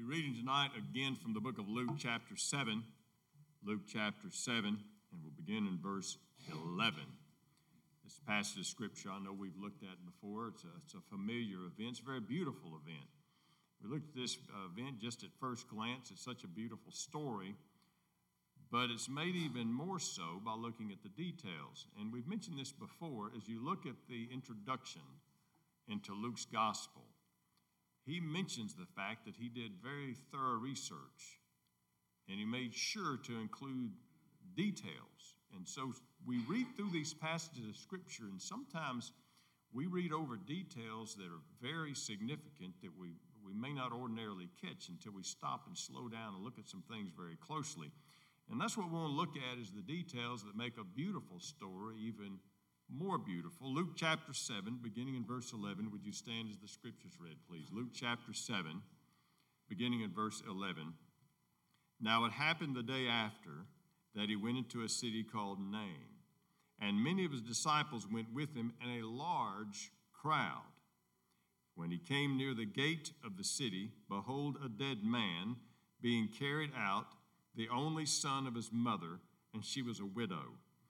be reading tonight again from the book of Luke, chapter 7. Luke, chapter 7, and we'll begin in verse 11. This passage of scripture I know we've looked at before. It's a, it's a familiar event, it's a very beautiful event. We looked at this uh, event just at first glance. It's such a beautiful story, but it's made even more so by looking at the details. And we've mentioned this before as you look at the introduction into Luke's gospel he mentions the fact that he did very thorough research and he made sure to include details. And so we read through these passages of Scripture, and sometimes we read over details that are very significant that we, we may not ordinarily catch until we stop and slow down and look at some things very closely. And that's what we want to look at is the details that make a beautiful story even more beautiful. Luke chapter 7, beginning in verse 11. Would you stand as the scriptures read, please? Luke chapter 7, beginning in verse 11. Now it happened the day after that he went into a city called Nain, and many of his disciples went with him, and a large crowd. When he came near the gate of the city, behold, a dead man being carried out, the only son of his mother, and she was a widow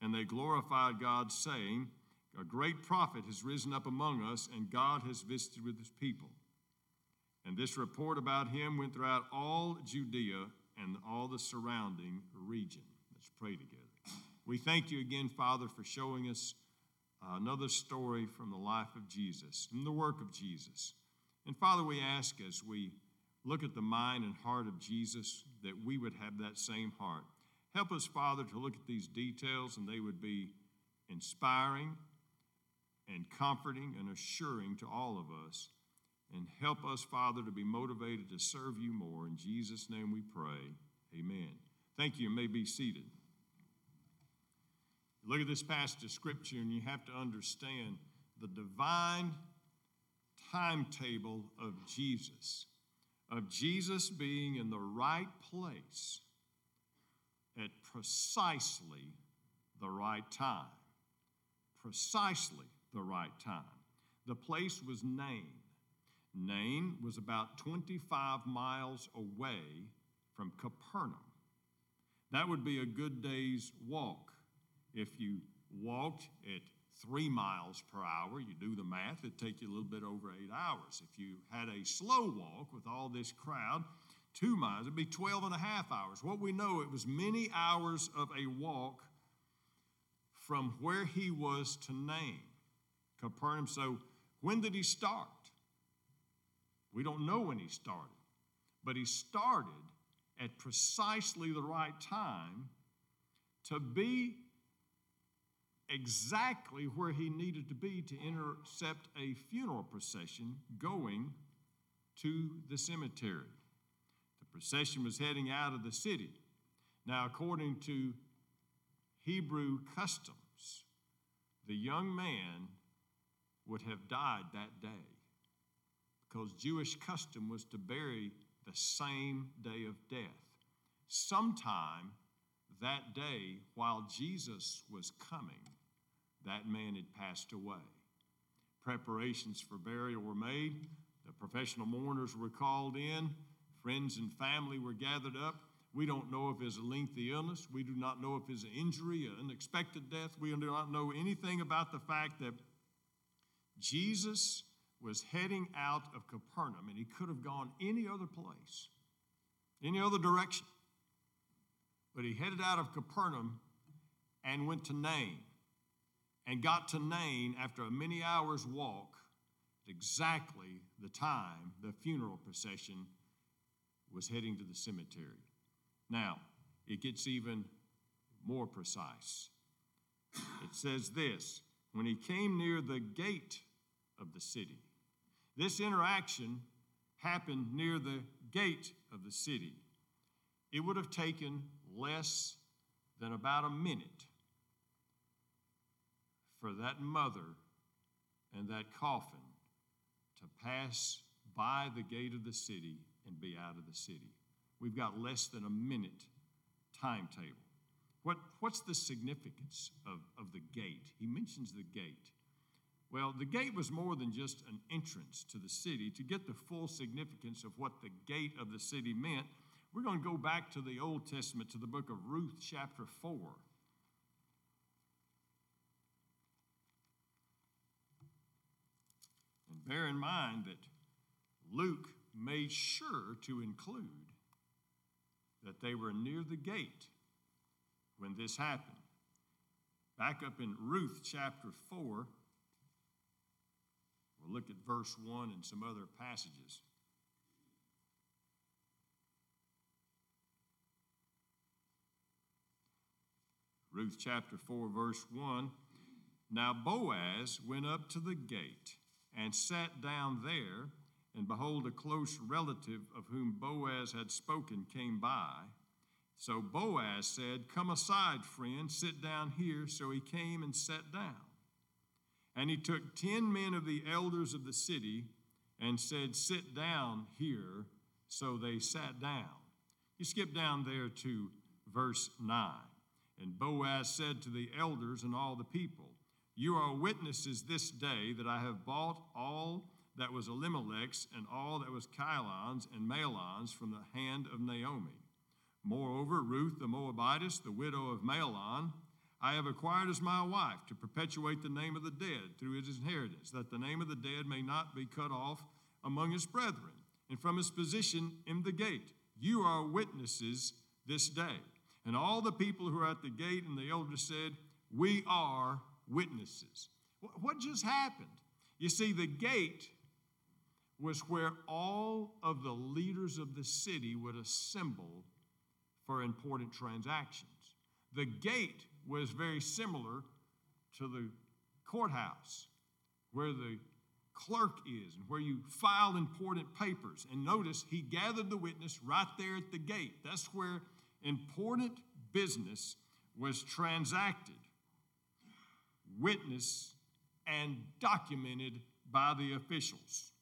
and they glorified God, saying, A great prophet has risen up among us, and God has visited with his people. And this report about him went throughout all Judea and all the surrounding region. Let's pray together. We thank you again, Father, for showing us uh, another story from the life of Jesus, and the work of Jesus. And Father, we ask as we look at the mind and heart of Jesus that we would have that same heart Help us, Father, to look at these details and they would be inspiring and comforting and assuring to all of us. And help us, Father, to be motivated to serve you more. In Jesus' name we pray. Amen. Thank you and may be seated. Look at this passage of Scripture and you have to understand the divine timetable of Jesus, of Jesus being in the right place at precisely the right time. Precisely the right time. The place was Nain. Nain was about 25 miles away from Capernaum. That would be a good day's walk. If you walked at three miles per hour, you do the math, it'd take you a little bit over eight hours. If you had a slow walk with all this crowd, two miles, it'd be 12 and a half hours. What we know, it was many hours of a walk from where he was to Nain, Capernaum. So, when did he start? We don't know when he started, but he started at precisely the right time to be exactly where he needed to be to intercept a funeral procession going to the cemetery procession was heading out of the city. Now, according to Hebrew customs, the young man would have died that day because Jewish custom was to bury the same day of death. Sometime that day, while Jesus was coming, that man had passed away. Preparations for burial were made. The professional mourners were called in. Friends and family were gathered up. We don't know if it's a lengthy illness. We do not know if it's an injury, an unexpected death. We do not know anything about the fact that Jesus was heading out of Capernaum and he could have gone any other place, any other direction. But he headed out of Capernaum and went to Nain and got to Nain after a many hours walk exactly the time the funeral procession was heading to the cemetery. Now, it gets even more precise. It says this when he came near the gate of the city, this interaction happened near the gate of the city. it would have taken less than about a minute for that mother and that coffin to pass by the gate of the city and be out of the city. We've got less than a minute timetable. What, what's the significance of, of the gate? He mentions the gate. Well, the gate was more than just an entrance to the city. To get the full significance of what the gate of the city meant, we're going to go back to the Old Testament, to the book of Ruth, chapter 4. And bear in mind that Luke made sure to include that they were near the gate when this happened. Back up in Ruth chapter 4, we'll look at verse 1 and some other passages. Ruth chapter 4, verse 1. Now Boaz went up to the gate and sat down there, and behold, a close relative of whom Boaz had spoken came by. So Boaz said, Come aside, friend, sit down here. So he came and sat down. And he took ten men of the elders of the city and said, Sit down here. So they sat down. You skip down there to verse 9. And Boaz said to the elders and all the people, You are witnesses this day that I have bought all that was Elimelech's and all that was Chilion's and Mahlon's from the hand of Naomi. Moreover, Ruth the Moabitess, the widow of Mahlon, I have acquired as my wife to perpetuate the name of the dead through his inheritance, that the name of the dead may not be cut off among his brethren, and from his position in the gate. You are witnesses this day. And all the people who are at the gate and the elders said, We are witnesses. What just happened? You see, the gate was where all of the leaders of the city would assemble for important transactions. The gate was very similar to the courthouse, where the clerk is and where you file important papers. And notice he gathered the witness right there at the gate. That's where important business was transacted, witnessed, and documented by the officials.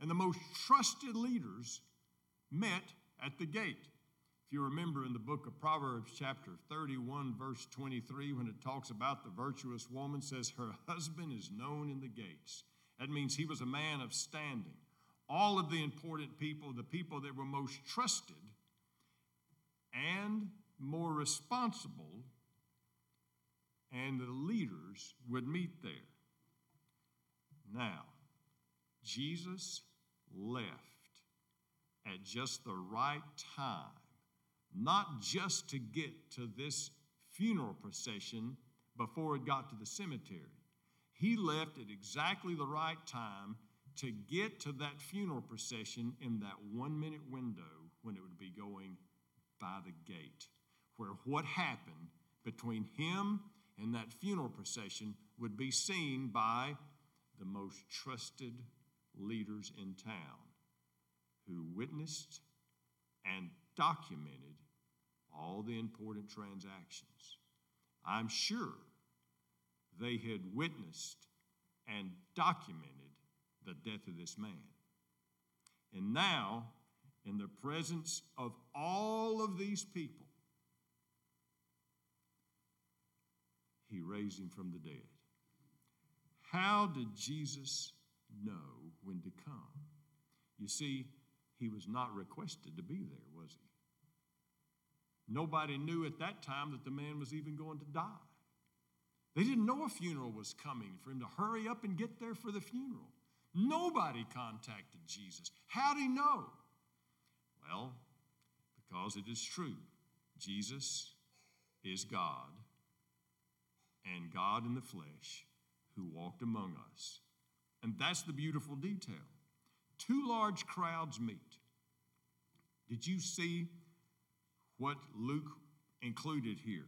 And the most trusted leaders met at the gate. If you remember in the book of Proverbs, chapter 31, verse 23, when it talks about the virtuous woman, says, Her husband is known in the gates. That means he was a man of standing. All of the important people, the people that were most trusted and more responsible, and the leaders would meet there. Now, Jesus left at just the right time not just to get to this funeral procession before it got to the cemetery. He left at exactly the right time to get to that funeral procession in that one minute window when it would be going by the gate, where what happened between him and that funeral procession would be seen by the most trusted leaders in town who witnessed and documented all the important transactions. I'm sure they had witnessed and documented the death of this man. And now, in the presence of all of these people, he raised him from the dead. How did Jesus know when to come? You see, he was not requested to be there, was he? Nobody knew at that time that the man was even going to die. They didn't know a funeral was coming for him to hurry up and get there for the funeral. Nobody contacted Jesus. How did he know? Well, because it is true. Jesus is God and God in the flesh who walked among us. And that's the beautiful detail. Two large crowds meet. Did you see what Luke included here.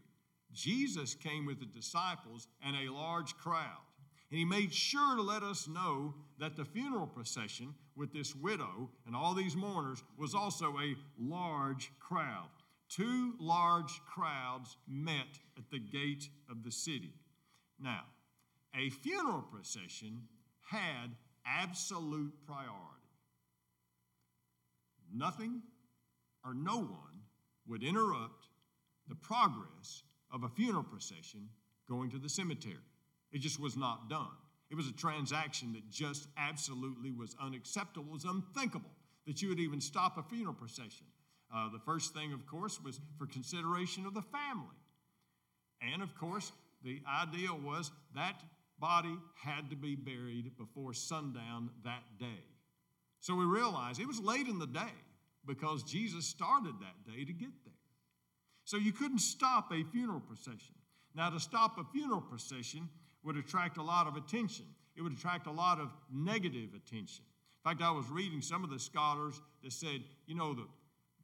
Jesus came with the disciples and a large crowd. And he made sure to let us know that the funeral procession with this widow and all these mourners was also a large crowd. Two large crowds met at the gate of the city. Now, a funeral procession had absolute priority. Nothing or no one would interrupt the progress of a funeral procession going to the cemetery. It just was not done. It was a transaction that just absolutely was unacceptable, was unthinkable that you would even stop a funeral procession. Uh, the first thing, of course, was for consideration of the family. And of course, the idea was that body had to be buried before sundown that day. So we realized it was late in the day because Jesus started that day to get there. So you couldn't stop a funeral procession. Now, to stop a funeral procession would attract a lot of attention, it would attract a lot of negative attention. In fact, I was reading some of the scholars that said, you know, the,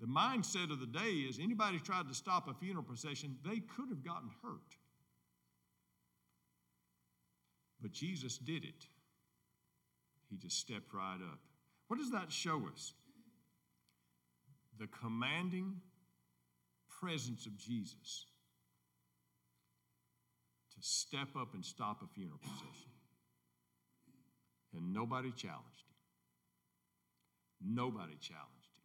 the mindset of the day is anybody tried to stop a funeral procession, they could have gotten hurt. But Jesus did it. He just stepped right up. What does that show us? The commanding presence of Jesus to step up and stop a funeral procession. And nobody challenged him. Nobody challenged him.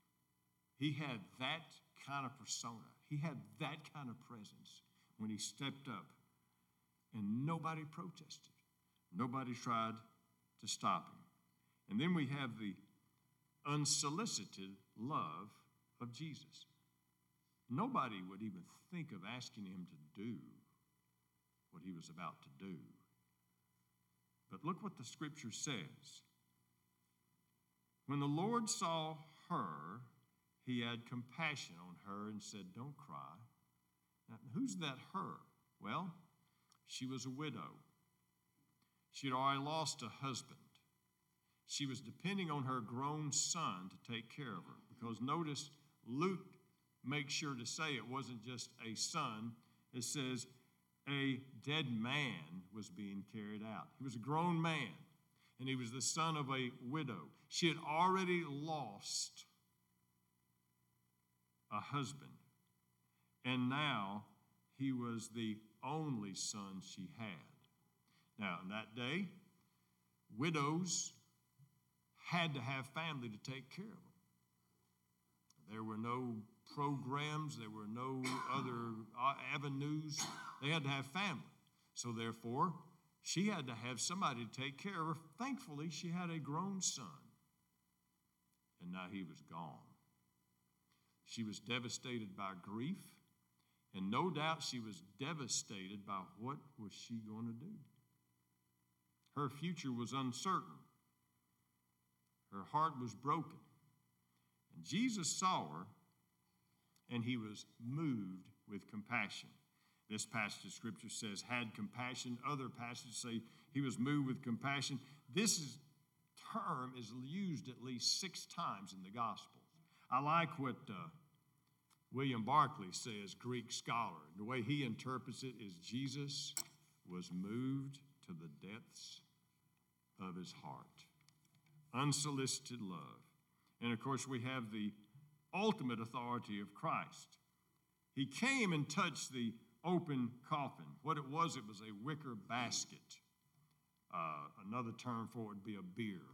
He had that kind of persona, he had that kind of presence when he stepped up, and nobody protested. Nobody tried to stop him. And then we have the unsolicited love of Jesus. Nobody would even think of asking him to do what he was about to do. But look what the scripture says. When the Lord saw her, he had compassion on her and said, Don't cry. Now, who's that her? Well, she was a widow. She had already lost a husband. She was depending on her grown son to take care of her. Because notice, Luke makes sure to say it wasn't just a son, it says a dead man was being carried out. He was a grown man, and he was the son of a widow. She had already lost a husband, and now he was the only son she had. Now, in that day, widows had to have family to take care of them. There were no programs, there were no other uh, avenues. They had to have family. So, therefore, she had to have somebody to take care of her. Thankfully, she had a grown son, and now he was gone. She was devastated by grief, and no doubt she was devastated by what was she going to do. Her future was uncertain. Her heart was broken. And Jesus saw her and he was moved with compassion. This passage of scripture says, had compassion. Other passages say he was moved with compassion. This is, term is used at least six times in the Gospels. I like what uh, William Barclay says, Greek scholar. The way he interprets it is Jesus was moved to the depths of his heart. Unsolicited love. And of course, we have the ultimate authority of Christ. He came and touched the open coffin. What it was, it was a wicker basket. Uh, another term for it would be a bier.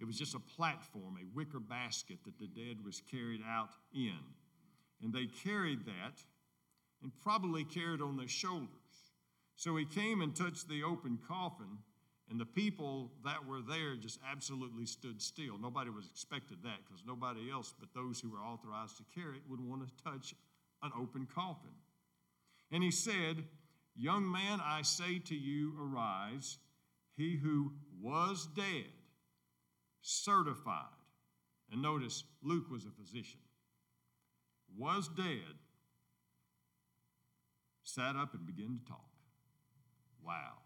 It was just a platform, a wicker basket that the dead was carried out in. And they carried that and probably carried on their shoulders. So he came and touched the open coffin and the people that were there just absolutely stood still. Nobody was expected that because nobody else but those who were authorized to carry it would want to touch an open coffin. And he said, Young man, I say to you, arise. He who was dead, certified. And notice, Luke was a physician, was dead, sat up and began to talk. Wow.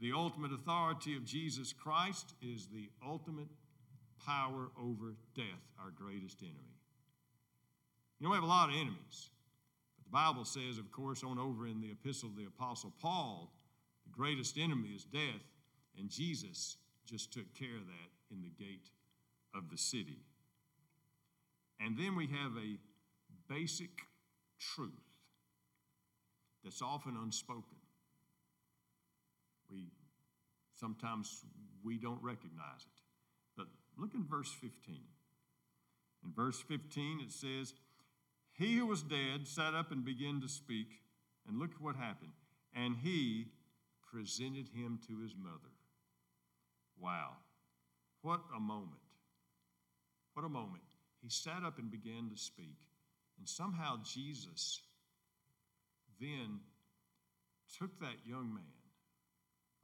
The ultimate authority of Jesus Christ is the ultimate power over death, our greatest enemy. You know, we have a lot of enemies. But the Bible says, of course, on over in the epistle of the Apostle Paul, the greatest enemy is death. And Jesus just took care of that in the gate of the city. And then we have a basic truth that's often unspoken. We sometimes we don't recognize it. But look in verse 15. In verse 15 it says, He who was dead sat up and began to speak, and look what happened. And he presented him to his mother. Wow. What a moment. What a moment. He sat up and began to speak. And somehow Jesus then took that young man.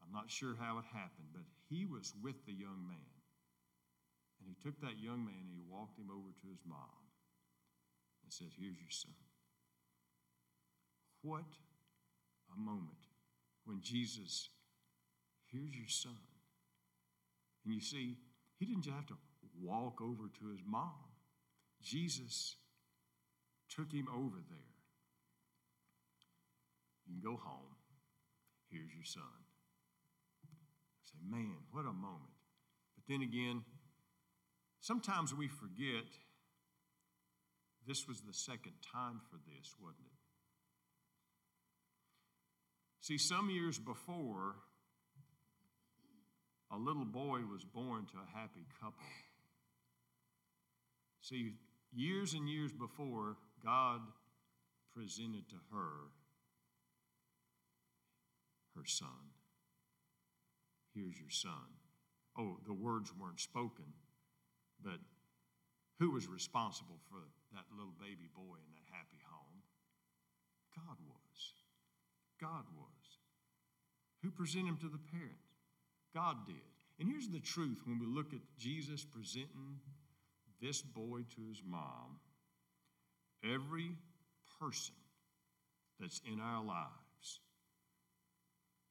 I'm not sure how it happened, but he was with the young man. And he took that young man and he walked him over to his mom and said, Here's your son. What a moment when Jesus, here's your son. And you see, he didn't just have to walk over to his mom, Jesus took him over there. You can go home. Here's your son. Man, what a moment. But then again, sometimes we forget this was the second time for this, wasn't it? See, some years before, a little boy was born to a happy couple. See, years and years before, God presented to her her son. Here's your son. Oh, the words weren't spoken, but who was responsible for that little baby boy in that happy home? God was. God was. Who presented him to the parents? God did. And here's the truth when we look at Jesus presenting this boy to his mom, every person that's in our lives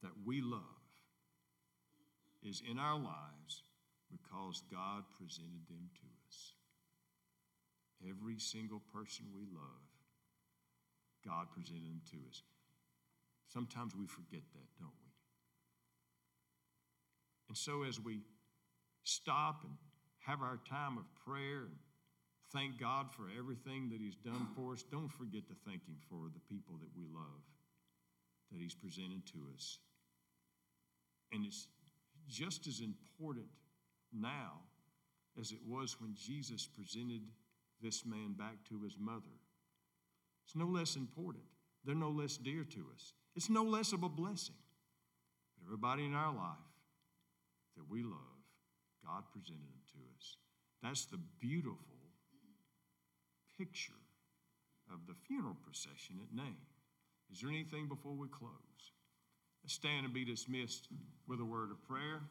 that we love is in our lives because God presented them to us. Every single person we love, God presented them to us. Sometimes we forget that, don't we? And so as we stop and have our time of prayer and thank God for everything that He's done for us, don't forget to thank Him for the people that we love that He's presented to us. And it's just as important now as it was when Jesus presented this man back to his mother. It's no less important. They're no less dear to us. It's no less of a blessing. But everybody in our life that we love, God presented them to us. That's the beautiful picture of the funeral procession at Nain. Is there anything before we close? Stand and be dismissed with a word of prayer.